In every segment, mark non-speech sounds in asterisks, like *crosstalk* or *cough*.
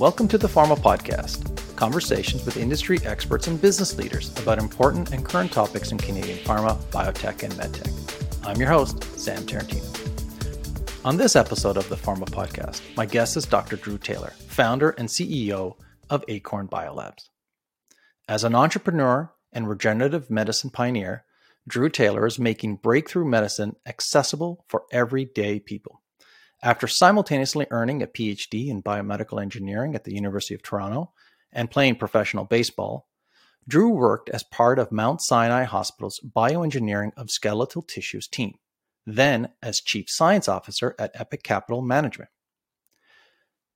Welcome to the Pharma Podcast, conversations with industry experts and business leaders about important and current topics in Canadian pharma, biotech, and medtech. I'm your host, Sam Tarantino. On this episode of the Pharma Podcast, my guest is Dr. Drew Taylor, founder and CEO of Acorn Biolabs. As an entrepreneur and regenerative medicine pioneer, Drew Taylor is making breakthrough medicine accessible for everyday people. After simultaneously earning a PhD in biomedical engineering at the University of Toronto and playing professional baseball, Drew worked as part of Mount Sinai Hospital's bioengineering of skeletal tissues team, then as chief science officer at Epic Capital Management.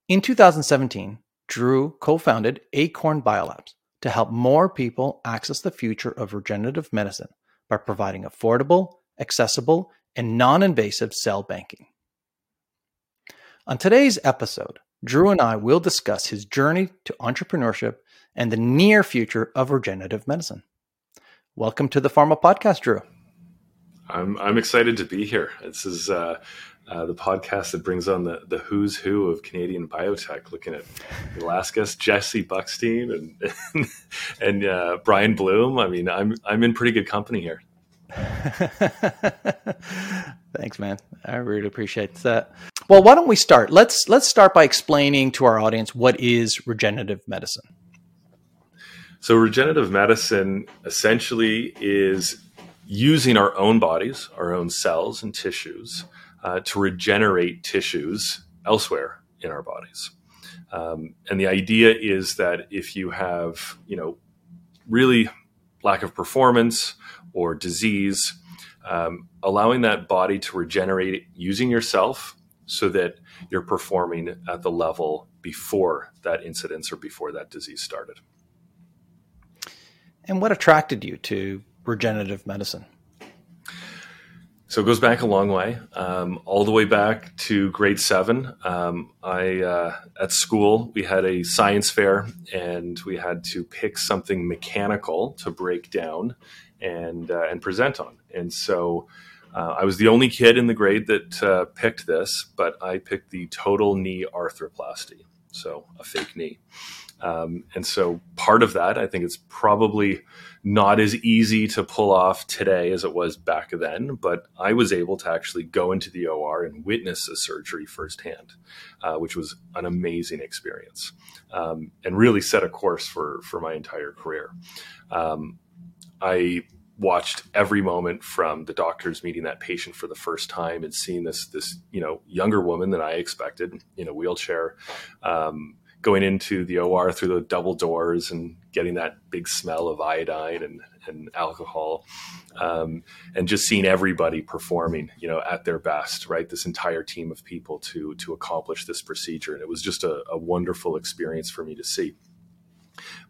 In 2017, Drew co founded Acorn Biolabs to help more people access the future of regenerative medicine by providing affordable, accessible, and non invasive cell banking. On today's episode, Drew and I will discuss his journey to entrepreneurship and the near future of regenerative medicine. Welcome to the Pharma Podcast, Drew. I'm I'm excited to be here. This is uh, uh, the podcast that brings on the, the who's who of Canadian biotech, looking at guest, Jesse Buckstein and and, *laughs* and uh, Brian Bloom. I mean, I'm I'm in pretty good company here. *laughs* Thanks, man. I really appreciate that. Well, why don't we start? Let's let's start by explaining to our audience what is regenerative medicine. So, regenerative medicine essentially is using our own bodies, our own cells and tissues, uh, to regenerate tissues elsewhere in our bodies. Um, and the idea is that if you have, you know, really lack of performance or disease, um, allowing that body to regenerate using yourself so that you're performing at the level before that incidence or before that disease started. And what attracted you to regenerative medicine? So it goes back a long way, um, all the way back to grade seven. Um, I uh, at school we had a science fair, and we had to pick something mechanical to break down and uh, and present on. And so uh, I was the only kid in the grade that uh, picked this, but I picked the total knee arthroplasty, so a fake knee. Um, and so part of that, I think it's probably not as easy to pull off today as it was back then, but I was able to actually go into the OR and witness a surgery firsthand, uh, which was an amazing experience um, and really set a course for, for my entire career. Um, I watched every moment from the doctors meeting that patient for the first time and seeing this this you know younger woman than I expected in a wheelchair um, going into the OR through the double doors and getting that big smell of iodine and, and alcohol um, and just seeing everybody performing you know at their best right? This entire team of people to to accomplish this procedure. And it was just a, a wonderful experience for me to see.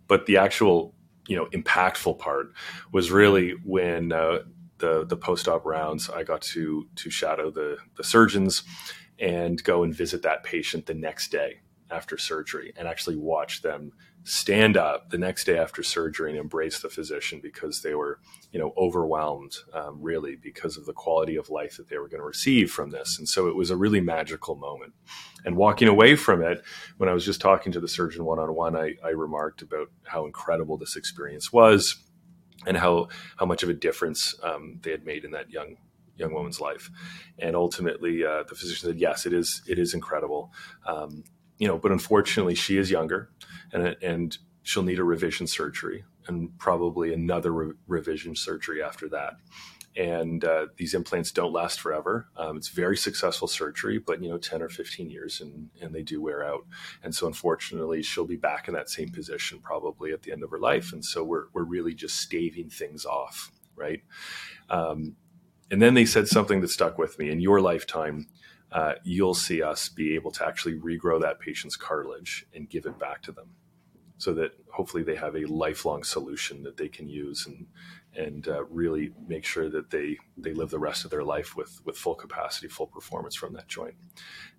But the actual you know impactful part was really when uh, the the post op rounds I got to to shadow the the surgeons and go and visit that patient the next day after surgery and actually watch them stand up the next day after surgery and embrace the physician because they were you know overwhelmed um, really because of the quality of life that they were going to receive from this. And so it was a really magical moment. And walking away from it when i was just talking to the surgeon one-on-one I, I remarked about how incredible this experience was and how how much of a difference um, they had made in that young young woman's life. And ultimately uh, the physician said yes it is it is incredible. Um, you know, but unfortunately, she is younger, and and she'll need a revision surgery and probably another re- revision surgery after that. And uh, these implants don't last forever. Um, it's very successful surgery, but you know, ten or fifteen years, and and they do wear out. And so, unfortunately, she'll be back in that same position probably at the end of her life. And so, we're we're really just staving things off, right? Um, and then they said something that stuck with me in your lifetime uh, you'll see us be able to actually regrow that patient's cartilage and give it back to them so that hopefully they have a lifelong solution that they can use and and uh, really make sure that they they live the rest of their life with with full capacity full performance from that joint.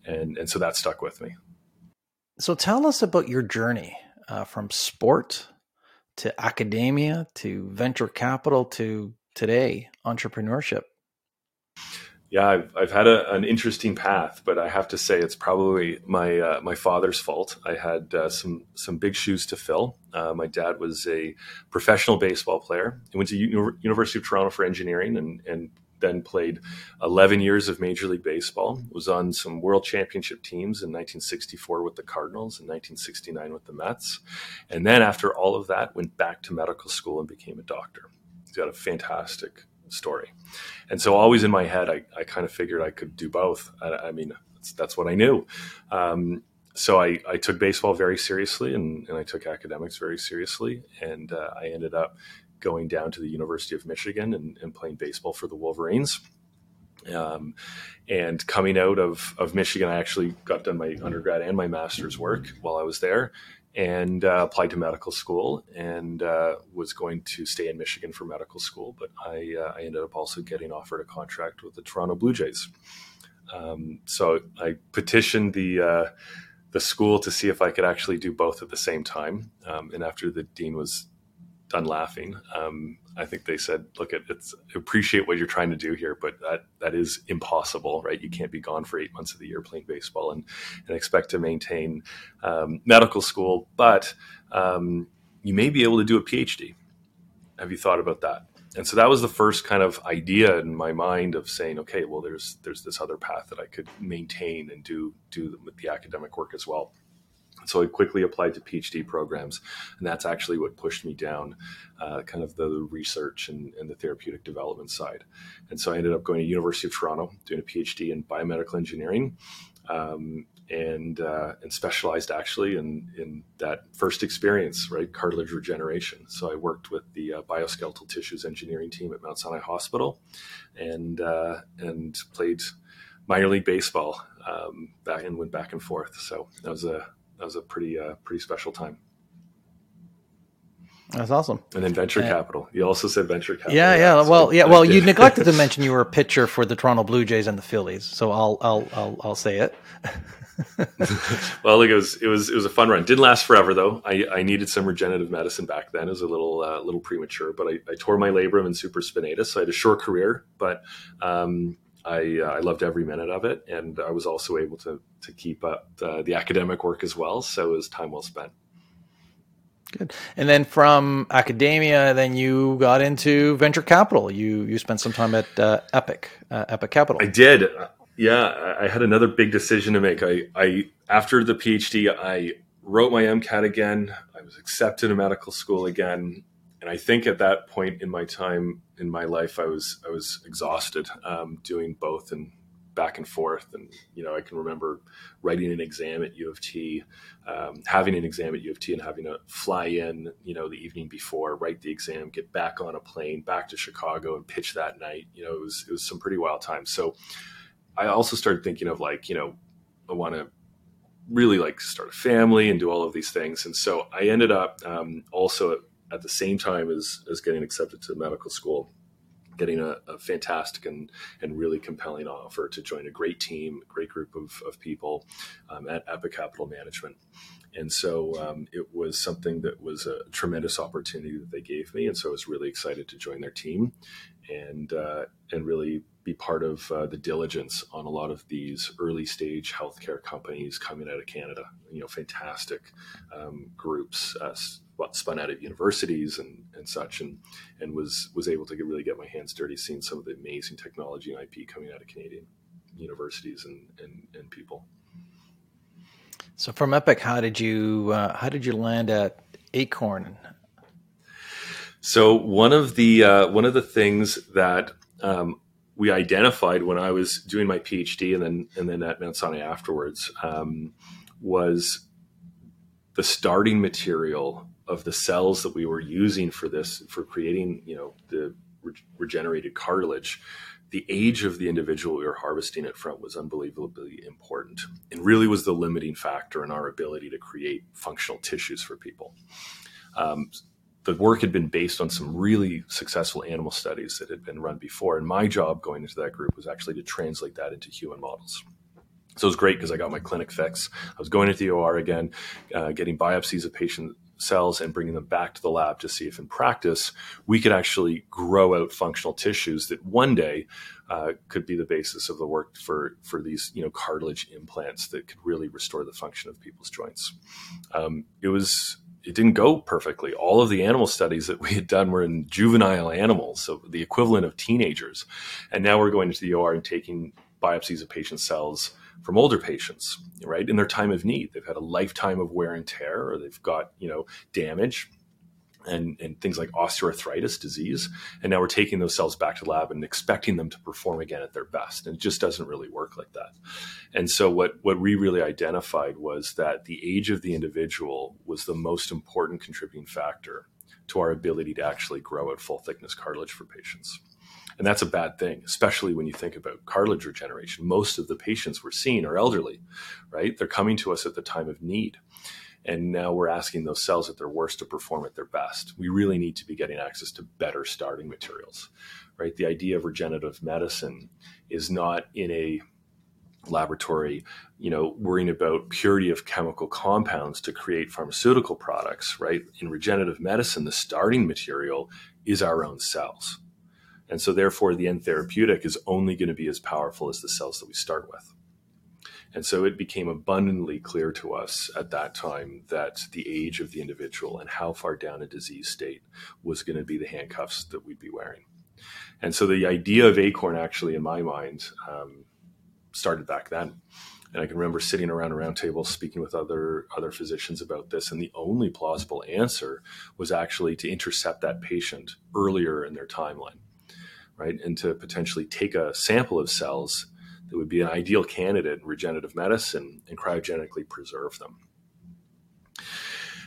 And and so that stuck with me. So tell us about your journey uh, from sport to academia to venture capital to today entrepreneurship yeah, I've, I've had a, an interesting path, but I have to say it's probably my uh, my father's fault. I had uh, some some big shoes to fill. Uh, my dad was a professional baseball player. He went to U- University of Toronto for engineering, and and then played 11 years of Major League Baseball. Was on some World Championship teams in 1964 with the Cardinals and 1969 with the Mets, and then after all of that, went back to medical school and became a doctor. He's got a fantastic story. And so always in my head, I, I kind of figured I could do both. I, I mean, that's, that's, what I knew. Um, so I, I, took baseball very seriously and, and, I took academics very seriously. And uh, I ended up going down to the University of Michigan and, and playing baseball for the Wolverines. Um, and coming out of, of Michigan, I actually got done my undergrad and my master's work while I was there and uh, applied to medical school and uh, was going to stay in Michigan for medical school. But I, uh, I ended up also getting offered a contract with the Toronto Blue Jays. Um, so I petitioned the uh, the school to see if I could actually do both at the same time. Um, and after the dean was done laughing. Um, I think they said, "Look, it's appreciate what you're trying to do here, but that that is impossible, right? You can't be gone for eight months of the year playing baseball and and expect to maintain um, medical school, but um, you may be able to do a PhD. Have you thought about that?" And so that was the first kind of idea in my mind of saying, "Okay, well, there's there's this other path that I could maintain and do do with the academic work as well." So I quickly applied to PhD programs, and that's actually what pushed me down uh, kind of the research and, and, the therapeutic development side. And so I ended up going to University of Toronto, doing a PhD in biomedical engineering, um, and uh, and specialized actually in in that first experience, right, cartilage regeneration. So I worked with the uh, bioskeletal tissues engineering team at Mount Sinai Hospital, and uh, and played minor league baseball um, back and went back and forth. So that was a that was a pretty uh, pretty special time. That's awesome. And then venture capital. You also said venture capital. Yeah, yeah. So well, yeah. Well, you neglected to *laughs* mention you were a pitcher for the Toronto Blue Jays and the Phillies. So I'll I'll I'll, I'll say it. *laughs* well, it was it was it was a fun run. Didn't last forever though. I, I needed some regenerative medicine back then. It was a little uh, little premature, but I, I tore my labrum and supraspinatus, so I had a short career. But um, I, uh, I loved every minute of it, and I was also able to to keep up uh, the academic work as well. So it was time well spent. Good. And then from academia, then you got into venture capital. You you spent some time at uh, Epic, uh, Epic Capital. I did. Yeah, I had another big decision to make. I, I after the PhD, I wrote my MCAT again. I was accepted to medical school again, and I think at that point in my time in my life, I was I was exhausted um, doing both and back and forth. And you know, I can remember writing an exam at U of T, um, having an exam at U of T, and having to fly in, you know, the evening before, write the exam, get back on a plane, back to Chicago, and pitch that night. You know, it was it was some pretty wild times. So I also started thinking of like, you know, I want to really like start a family and do all of these things. And so I ended up um, also at the same time as, as getting accepted to medical school, getting a, a, fantastic and, and really compelling offer to join a great team, great group of, of people um, at Epic Capital Management. And so um, it was something that was a tremendous opportunity that they gave me. And so I was really excited to join their team and, uh, and really be part of uh, the diligence on a lot of these early stage healthcare companies coming out of Canada. You know, fantastic um, groups, uh, spun out of universities and, and such, and and was was able to get, really get my hands dirty, seeing some of the amazing technology and IP coming out of Canadian universities and and, and people. So from Epic, how did you uh, how did you land at Acorn? So one of the uh, one of the things that um, we identified when I was doing my PhD and then and then at Mount Sinai afterwards um, was the starting material of the cells that we were using for this for creating you know the re- regenerated cartilage the age of the individual we were harvesting it from was unbelievably important and really was the limiting factor in our ability to create functional tissues for people um, the work had been based on some really successful animal studies that had been run before and my job going into that group was actually to translate that into human models so it was great because I got my clinic fix. I was going into the OR again, uh, getting biopsies of patients cells and bringing them back to the lab to see if in practice we could actually grow out functional tissues that one day uh, could be the basis of the work for for these you know cartilage implants that could really restore the function of people's joints. Um, it was it didn't go perfectly. All of the animal studies that we had done were in juvenile animals, so the equivalent of teenagers, and now we're going to the OR and taking biopsies of patient cells from older patients, right? In their time of need, they've had a lifetime of wear and tear, or they've got you know damage and, and things like osteoarthritis disease. And now we're taking those cells back to lab and expecting them to perform again at their best. And it just doesn't really work like that. And so what, what we really identified was that the age of the individual was the most important contributing factor to our ability to actually grow out full thickness cartilage for patients. And that's a bad thing, especially when you think about cartilage regeneration. Most of the patients we're seeing are elderly, right? They're coming to us at the time of need. And now we're asking those cells at their worst to perform at their best. We really need to be getting access to better starting materials, right? The idea of regenerative medicine is not in a laboratory, you know, worrying about purity of chemical compounds to create pharmaceutical products, right? In regenerative medicine, the starting material is our own cells. And so therefore the end therapeutic is only going to be as powerful as the cells that we start with. And so it became abundantly clear to us at that time that the age of the individual and how far down a disease state was going to be the handcuffs that we'd be wearing. And so the idea of Acorn, actually, in my mind, um, started back then. And I can remember sitting around a round table speaking with other other physicians about this, and the only plausible answer was actually to intercept that patient earlier in their timeline, right, and to potentially take a sample of cells that would be an ideal candidate in regenerative medicine and cryogenically preserve them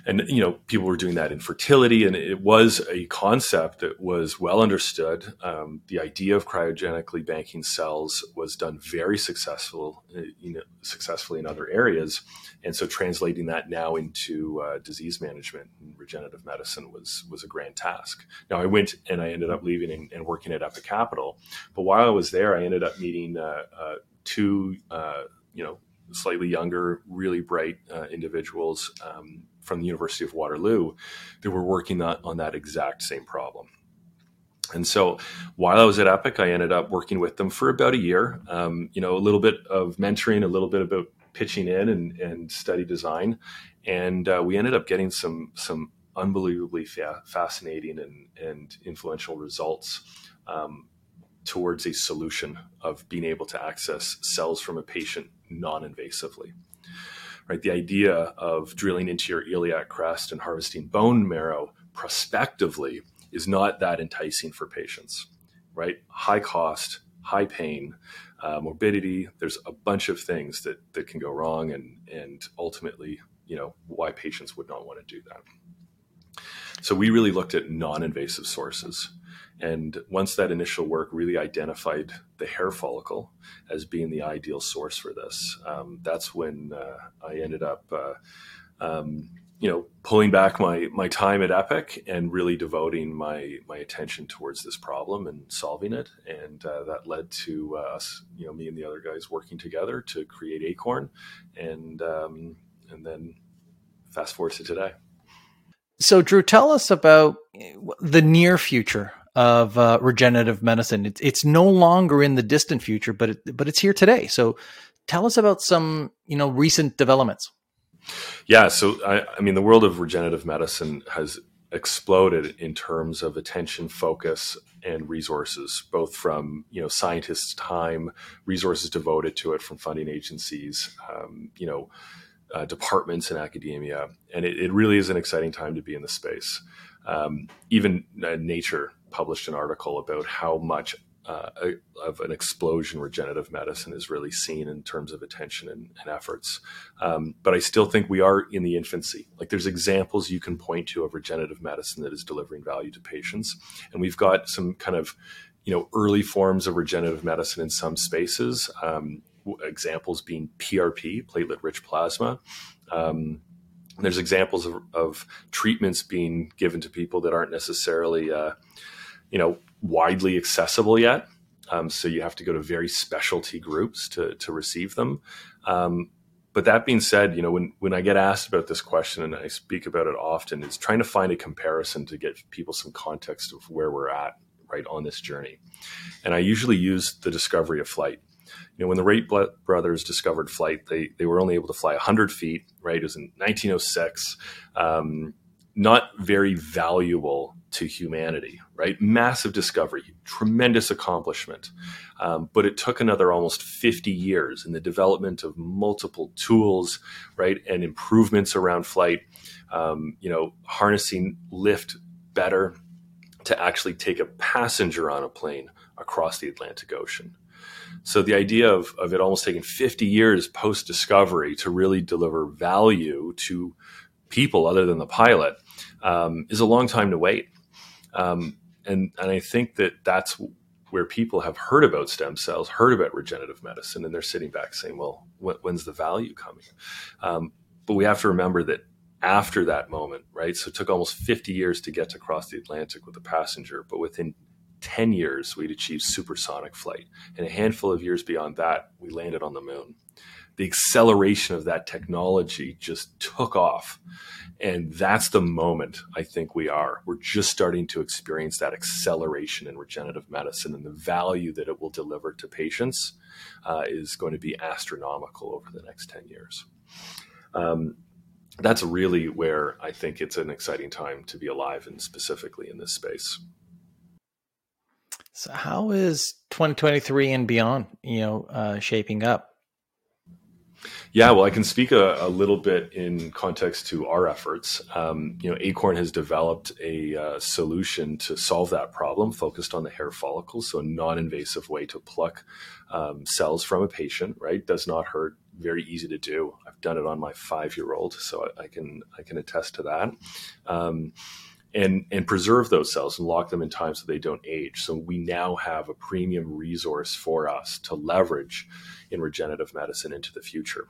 and you know people were doing that in fertility and it was a concept that was well understood. Um, the idea of cryogenically banking cells was done very successful uh, you know successfully in other areas. And so translating that now into uh, disease management and regenerative medicine was was a grand task. Now i went and i ended up leaving and, and working at epic capital but while i was there i ended up meeting uh, uh two uh, you know slightly younger, really bright uh, individuals um, from the University of Waterloo that were working on, that exact same problem. And so while I was at Epic, I ended up working with them for about a year. Um, you know, a little bit of mentoring, a little bit about pitching in and, and study design, and uh, we ended up getting some some unbelievably fa- fascinating and, and influential results um, towards a solution of being able to access cells from a patient non-invasively right? The idea of drilling into your iliac crest and harvesting bone marrow prospectively is not that enticing for patients, right? High cost, high pain, uh, morbidity. There's a bunch of things that that can go wrong, and and ultimately, you know, why patients would not want to do that. So we really looked at non-invasive sources. And once that initial work really identified the hair follicle as being the ideal source for this, um, that's when uh, I ended up, uh, um, you know, pulling back my my time at Epic and really devoting my my attention towards this problem and solving it. And uh, that led to uh, us, you know, me and the other guys working together to create Acorn, and um, and then fast forward to today. So, Drew, tell us about the near future of uh, regenerative medicine. It's it's no longer in the distant future, but it, but it's here today. So tell us about some you know recent developments. Yeah, so I, I mean, the world of regenerative medicine has exploded in terms of attention, focus, and resources, both from you know scientists' time, resources devoted to it from funding agencies, um, you know, uh, departments in academia, and it, it, really is an exciting time to be in the space. Um, even uh, Nature published an article about how much uh, of an explosion regenerative medicine is really seen in terms of attention and, and efforts. Um, but I still think we are in the infancy. Like there's examples you can point to of regenerative medicine that is delivering value to patients, and we've got some kind of you know early forms of regenerative medicine in some spaces. Um, examples being PRP, platelet-rich plasma. Um, there's examples of, of, treatments being given to people that aren't necessarily uh, you know widely accessible yet. Um, so you have to go to very specialty groups to to receive them. Um, but that being said, you know, when, when I get asked about this question and I speak about it often, it's trying to find a comparison to get people some context of where we're at right on this journey. And I usually use the discovery of flight. You know, when the Wright brothers discovered flight, they, they were only able to fly 100 feet, right? It was in 1906. Um, not very valuable to humanity, right? Massive discovery, tremendous accomplishment. Um, but it took another almost 50 years in the development of multiple tools, right? And improvements around flight, um, you know, harnessing lift better to actually take a passenger on a plane across the Atlantic Ocean. So the idea of, of it almost taking 50 years post discovery to really deliver value to people other than the pilot um, is a long time to wait. Um, and, and I think that that's where people have heard about stem cells, heard about regenerative medicine, and they're sitting back saying, well, when's the value coming? Um, but we have to remember that after that moment, right? So it took almost 50 years to get to cross the Atlantic with a passenger, but within 10 years, we'd achieved supersonic flight. And a handful of years beyond that, we landed on the moon. The acceleration of that technology just took off. And that's the moment I think we are. We're just starting to experience that acceleration in regenerative medicine, and the value that it will deliver to patients uh, is going to be astronomical over the next 10 years. Um, that's really where I think it's an exciting time to be alive and specifically in this space. So, how is 2023 and beyond, you know, uh, shaping up? Yeah, well, I can speak a, a, little bit in context to our efforts. Um, you know, Acorn has developed a uh, solution to solve that problem, focused on the hair follicles, so a non-invasive way to pluck um, cells from a patient. Right, does not hurt, very easy to do. I've done it on my five-year-old, so I, I can I can attest to that. Um, and and preserve those cells and lock them in time so they don't age. So we now have a premium resource for us to leverage in regenerative medicine into the future.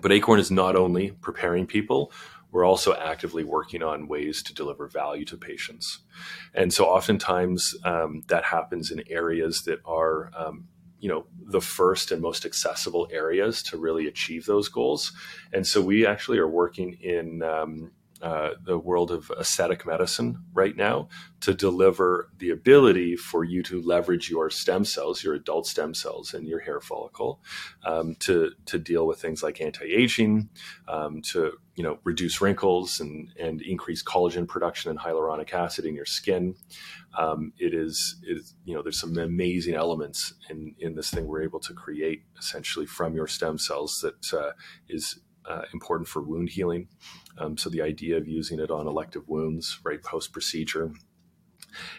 But Acorn is not only preparing people, we're also actively working on ways to deliver value to patients. And so oftentimes um, that happens in areas that are um, you know the first and most accessible areas to really achieve those goals and so we actually are working in um, uh, the world of aesthetic medicine right now to deliver the ability for you to leverage your stem cells, your adult stem cells, and your hair follicle um, to to deal with things like anti-aging, um, to you know reduce wrinkles and and increase collagen production and hyaluronic acid in your skin. Um, it is it is you know there's some amazing elements in in this thing we're able to create essentially from your stem cells that uh, is uh, important for wound healing. Um, so the idea of using it on elective wounds, right, post procedure,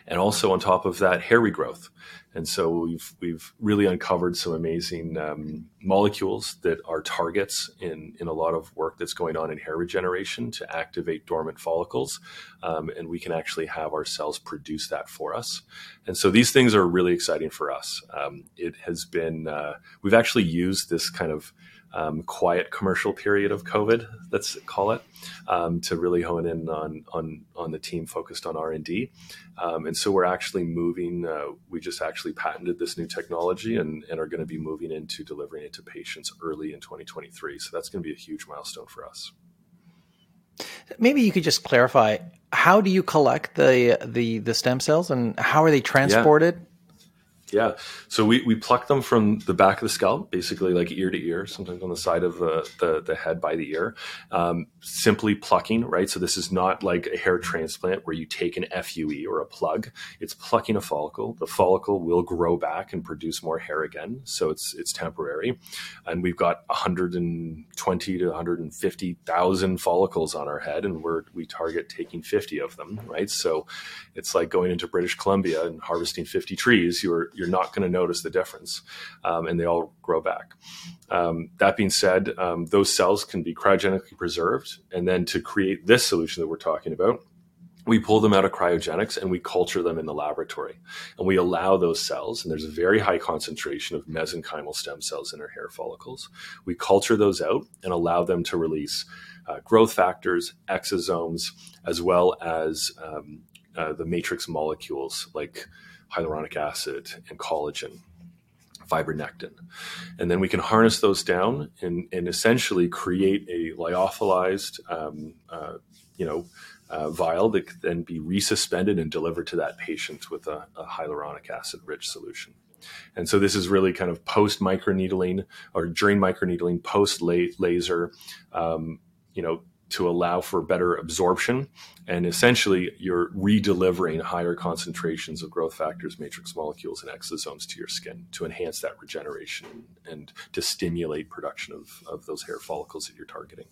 and also on top of that, hair regrowth. And so we've we've really uncovered some amazing um, molecules that are targets in in a lot of work that's going on in hair regeneration to activate dormant follicles, um, and we can actually have our cells produce that for us. And so these things are really exciting for us. Um, it has been uh, we've actually used this kind of um, quiet commercial period of COVID, let's call it, um, to really hone in on on on the team focused on R and D. Um, and so we're actually moving. Uh, we just actually patented this new technology and, and are going to be moving into delivering it to patients early in 2023. So that's going to be a huge milestone for us. Maybe you could just clarify how do you collect the the the stem cells and how are they transported? Yeah. Yeah. So we, we pluck them from the back of the scalp, basically like ear to ear, sometimes on the side of the, the, the head by the ear. Um, simply plucking, right? So this is not like a hair transplant where you take an FUE or a plug. It's plucking a follicle. The follicle will grow back and produce more hair again. So it's it's temporary. And we've got 120 to 150,000 follicles on our head, and we're we target taking 50 of them, right? So it's like going into British Columbia and harvesting 50 trees. You're you're not going to notice the difference, um, and they all grow back. Um, that being said, um, those cells can be cryogenically preserved, and then to create this solution that we're talking about, we pull them out of cryogenics and we culture them in the laboratory. And we allow those cells, and there's a very high concentration of mesenchymal stem cells in our hair follicles. We culture those out and allow them to release uh, growth factors, exosomes, as well as um, uh, the matrix molecules like hyaluronic acid and collagen fibronectin. And then we can harness those down and, and essentially create a lyophilized, um, uh, you know, uh, vial that can then be resuspended and delivered to that patient with a, a hyaluronic acid rich solution. And so this is really kind of post microneedling or during microneedling, post laser, um, you know, to allow for better absorption. And essentially, you're redelivering higher concentrations of growth factors, matrix molecules, and exosomes to your skin to enhance that regeneration and to stimulate production of, of those hair follicles that you're targeting.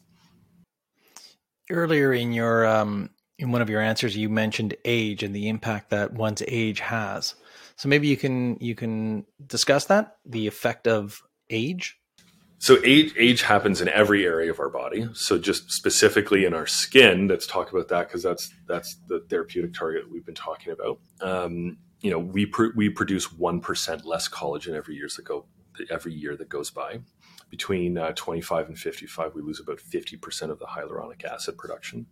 Earlier in your um, in one of your answers, you mentioned age and the impact that one's age has. So maybe you can you can discuss that the effect of age so age age happens in every area of our body. So just specifically in our skin, let's talk about that because that's that's the therapeutic target we've been talking about. Um, you know, we pr- we produce one percent less collagen every year that go every year that goes by. Between uh, 25 and 55, we lose about 50% of the hyaluronic acid production.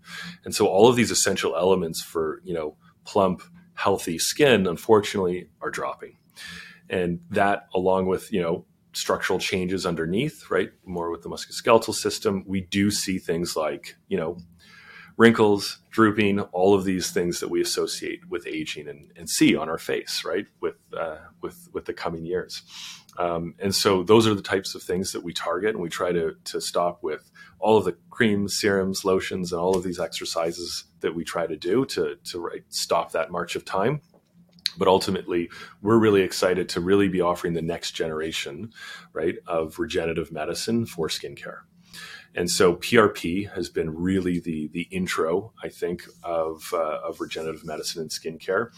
And so all of these essential elements for, you know, plump, healthy skin, unfortunately, are dropping. And that, along with, you know, structural changes underneath, right? More with the musculoskeletal system, we do see things like, you know, wrinkles, drooping, all of these things that we associate with aging and, and see on our face, right? With uh, with with the coming years, um, and so those are the types of things that we target, and we try to to stop with all of the creams, serums, lotions, and all of these exercises that we try to do to to right, stop that march of time but ultimately we're really excited to really be offering the next generation right of regenerative medicine for skincare and so PRP has been really the the intro, I think, of uh, of regenerative medicine and skincare,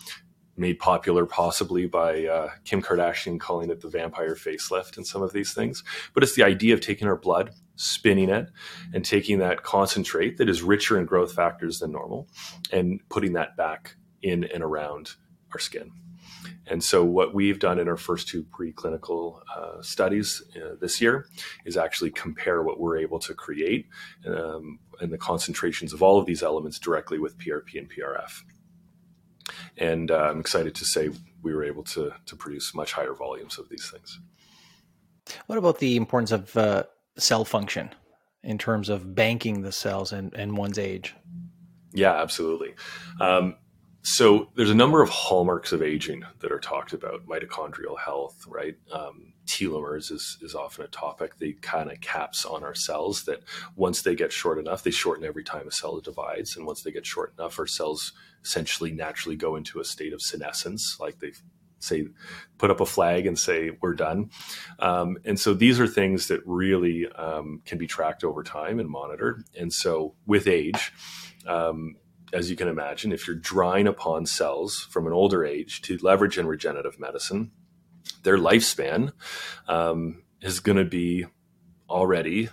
made popular possibly by uh, Kim Kardashian calling it the vampire facelift and some of these things. But it's the idea of taking our blood, spinning it, and taking that concentrate that is richer in growth factors than normal, and putting that back in and around our skin. And so, what we've done in our first two preclinical uh, studies uh, this year is actually compare what we're able to create um, and the concentrations of all of these elements directly with PRP and PRF. And uh, I'm excited to say we were able to, to produce much higher volumes of these things. What about the importance of uh, cell function in terms of banking the cells and, and one's age? Yeah, absolutely. Um, so there's a number of hallmarks of aging that are talked about. Mitochondrial health right? Um, telomeres is, is often a topic. They kind of caps on our cells that once they get short enough they shorten every time a cell divides. And once they get short enough our cells essentially naturally go into a state of senescence. Like they say put up a flag and say we're done. Um, and so these are things that really um, can be tracked over time and monitored. And so with age um, as you can imagine, if you're drawing upon cells from an older age to leverage in regenerative medicine, their lifespan um, is going to be already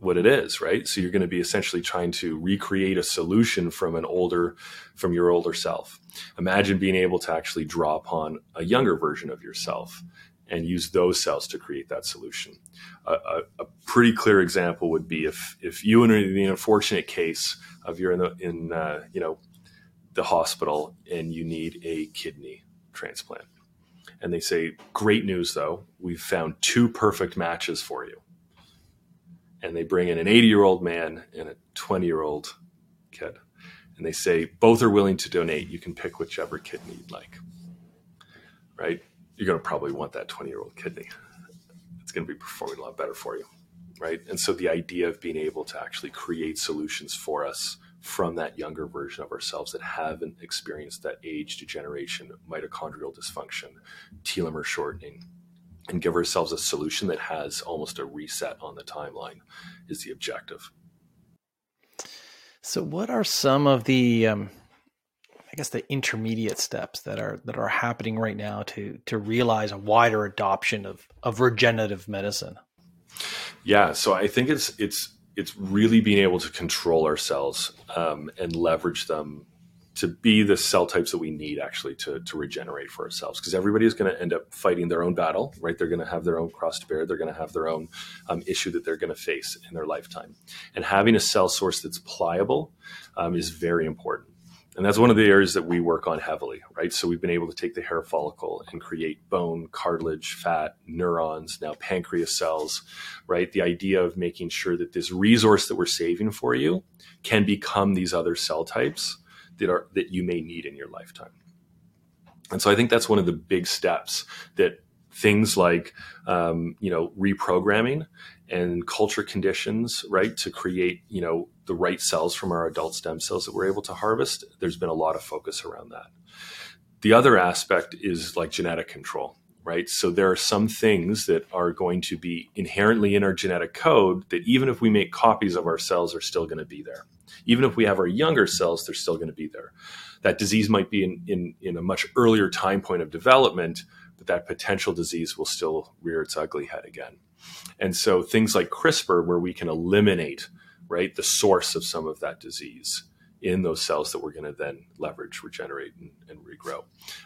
what it is, right? So you're going to be essentially trying to recreate a solution from an older, from your older self. Imagine being able to actually draw upon a younger version of yourself and use those cells to create that solution. A, a, a pretty clear example would be if if you in the unfortunate case of you're in the in uh, you know the hospital and you need a kidney transplant, and they say, "Great news, though, we've found two perfect matches for you." And they bring in an 80 year old man and a 20 year old kid, and they say both are willing to donate. You can pick whichever kidney you'd like. Right? You're going to probably want that 20 year old kidney. It's going to be performing a lot better for you. Right. And so the idea of being able to actually create solutions for us from that younger version of ourselves that haven't experienced that age degeneration, mitochondrial dysfunction, telomere shortening, and give ourselves a solution that has almost a reset on the timeline is the objective. So, what are some of the um, guess the intermediate steps that are that are happening right now to to realize a wider adoption of of regenerative medicine? Yeah, so I think it's it's it's really being able to control our cells um, and leverage them to be the cell types that we need actually to, to regenerate for ourselves. Because everybody is going to end up fighting their own battle right? They're going to have their own cross to bear. They're going to have their own um, issue that they're going to face in their lifetime. And having a cell source that's pliable um, is very important And that's one of the areas that we work on heavily, right? So we've been able to take the hair follicle and create bone, cartilage, fat, neurons, now pancreas cells, right? The idea of making sure that this resource that we're saving for you can become these other cell types that are that you may need in your lifetime. And so I think that's one of the big steps that things like um, you know reprogramming and culture conditions right to create you know the right cells from our adult stem cells that we're able to harvest there's been a lot of focus around that. The other aspect is like genetic control right? So there are some things that are going to be inherently in our genetic code that even if we make copies of our cells are still going to be there. Even if we have our younger cells they're still going to be there. That disease might be in, in, in a much earlier time point of development but that potential disease will still rear its ugly head again. And so things like CRISPR, where we can eliminate right the source of some of that disease in those cells that we're going to then leverage, regenerate, and, and regrow.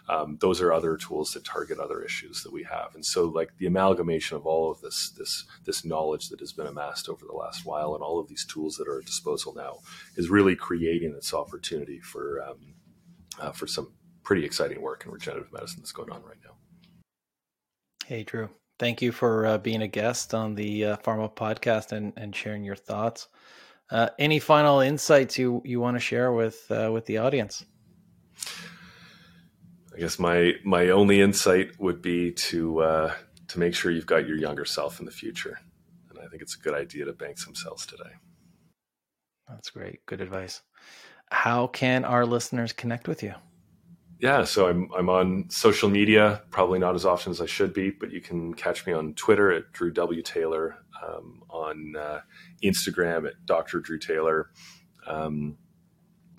Um, those are other tools that target other issues that we have. And so, like the amalgamation of all of this this this knowledge that has been amassed over the last while, and all of these tools that are at disposal now, is really creating this opportunity for um, uh, for some pretty exciting work in regenerative medicine that's going on right now. Hey, Drew. Thank you for uh, being a guest on the uh, Pharma podcast and, and sharing your thoughts. Uh, any final insights you, you want to share with uh, with the audience? I guess my my only insight would be to uh, to make sure you've got your younger self in the future, and I think it's a good idea to bank some cells today. That's great. Good advice. How can our listeners connect with you? Yeah, so I'm I'm on social media, probably not as often as I should be, but you can catch me on Twitter at Drew W Taylor, um, on uh, Instagram at Dr. Drew Taylor, um,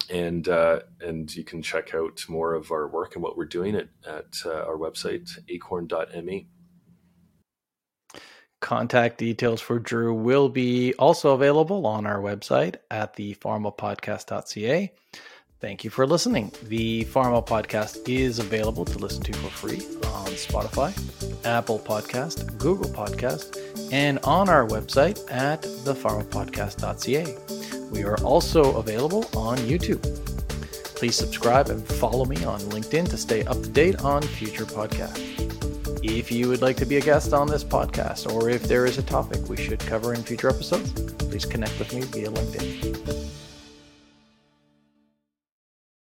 and uh, and you can check out more of our work and what we're doing at at uh, our website acorn.me. Contact details for Drew will be also available on our website at thepharmapodcast.ca. Thank you for listening. The Pharma Podcast is available to listen to for free on Spotify, Apple Podcast, Google Podcast, and on our website at thepharmapodcast.ca. We are also available on YouTube. Please subscribe and follow me on LinkedIn to stay up to date on future podcasts. If you would like to be a guest on this podcast, or if there is a topic we should cover in future episodes, please connect with me via LinkedIn.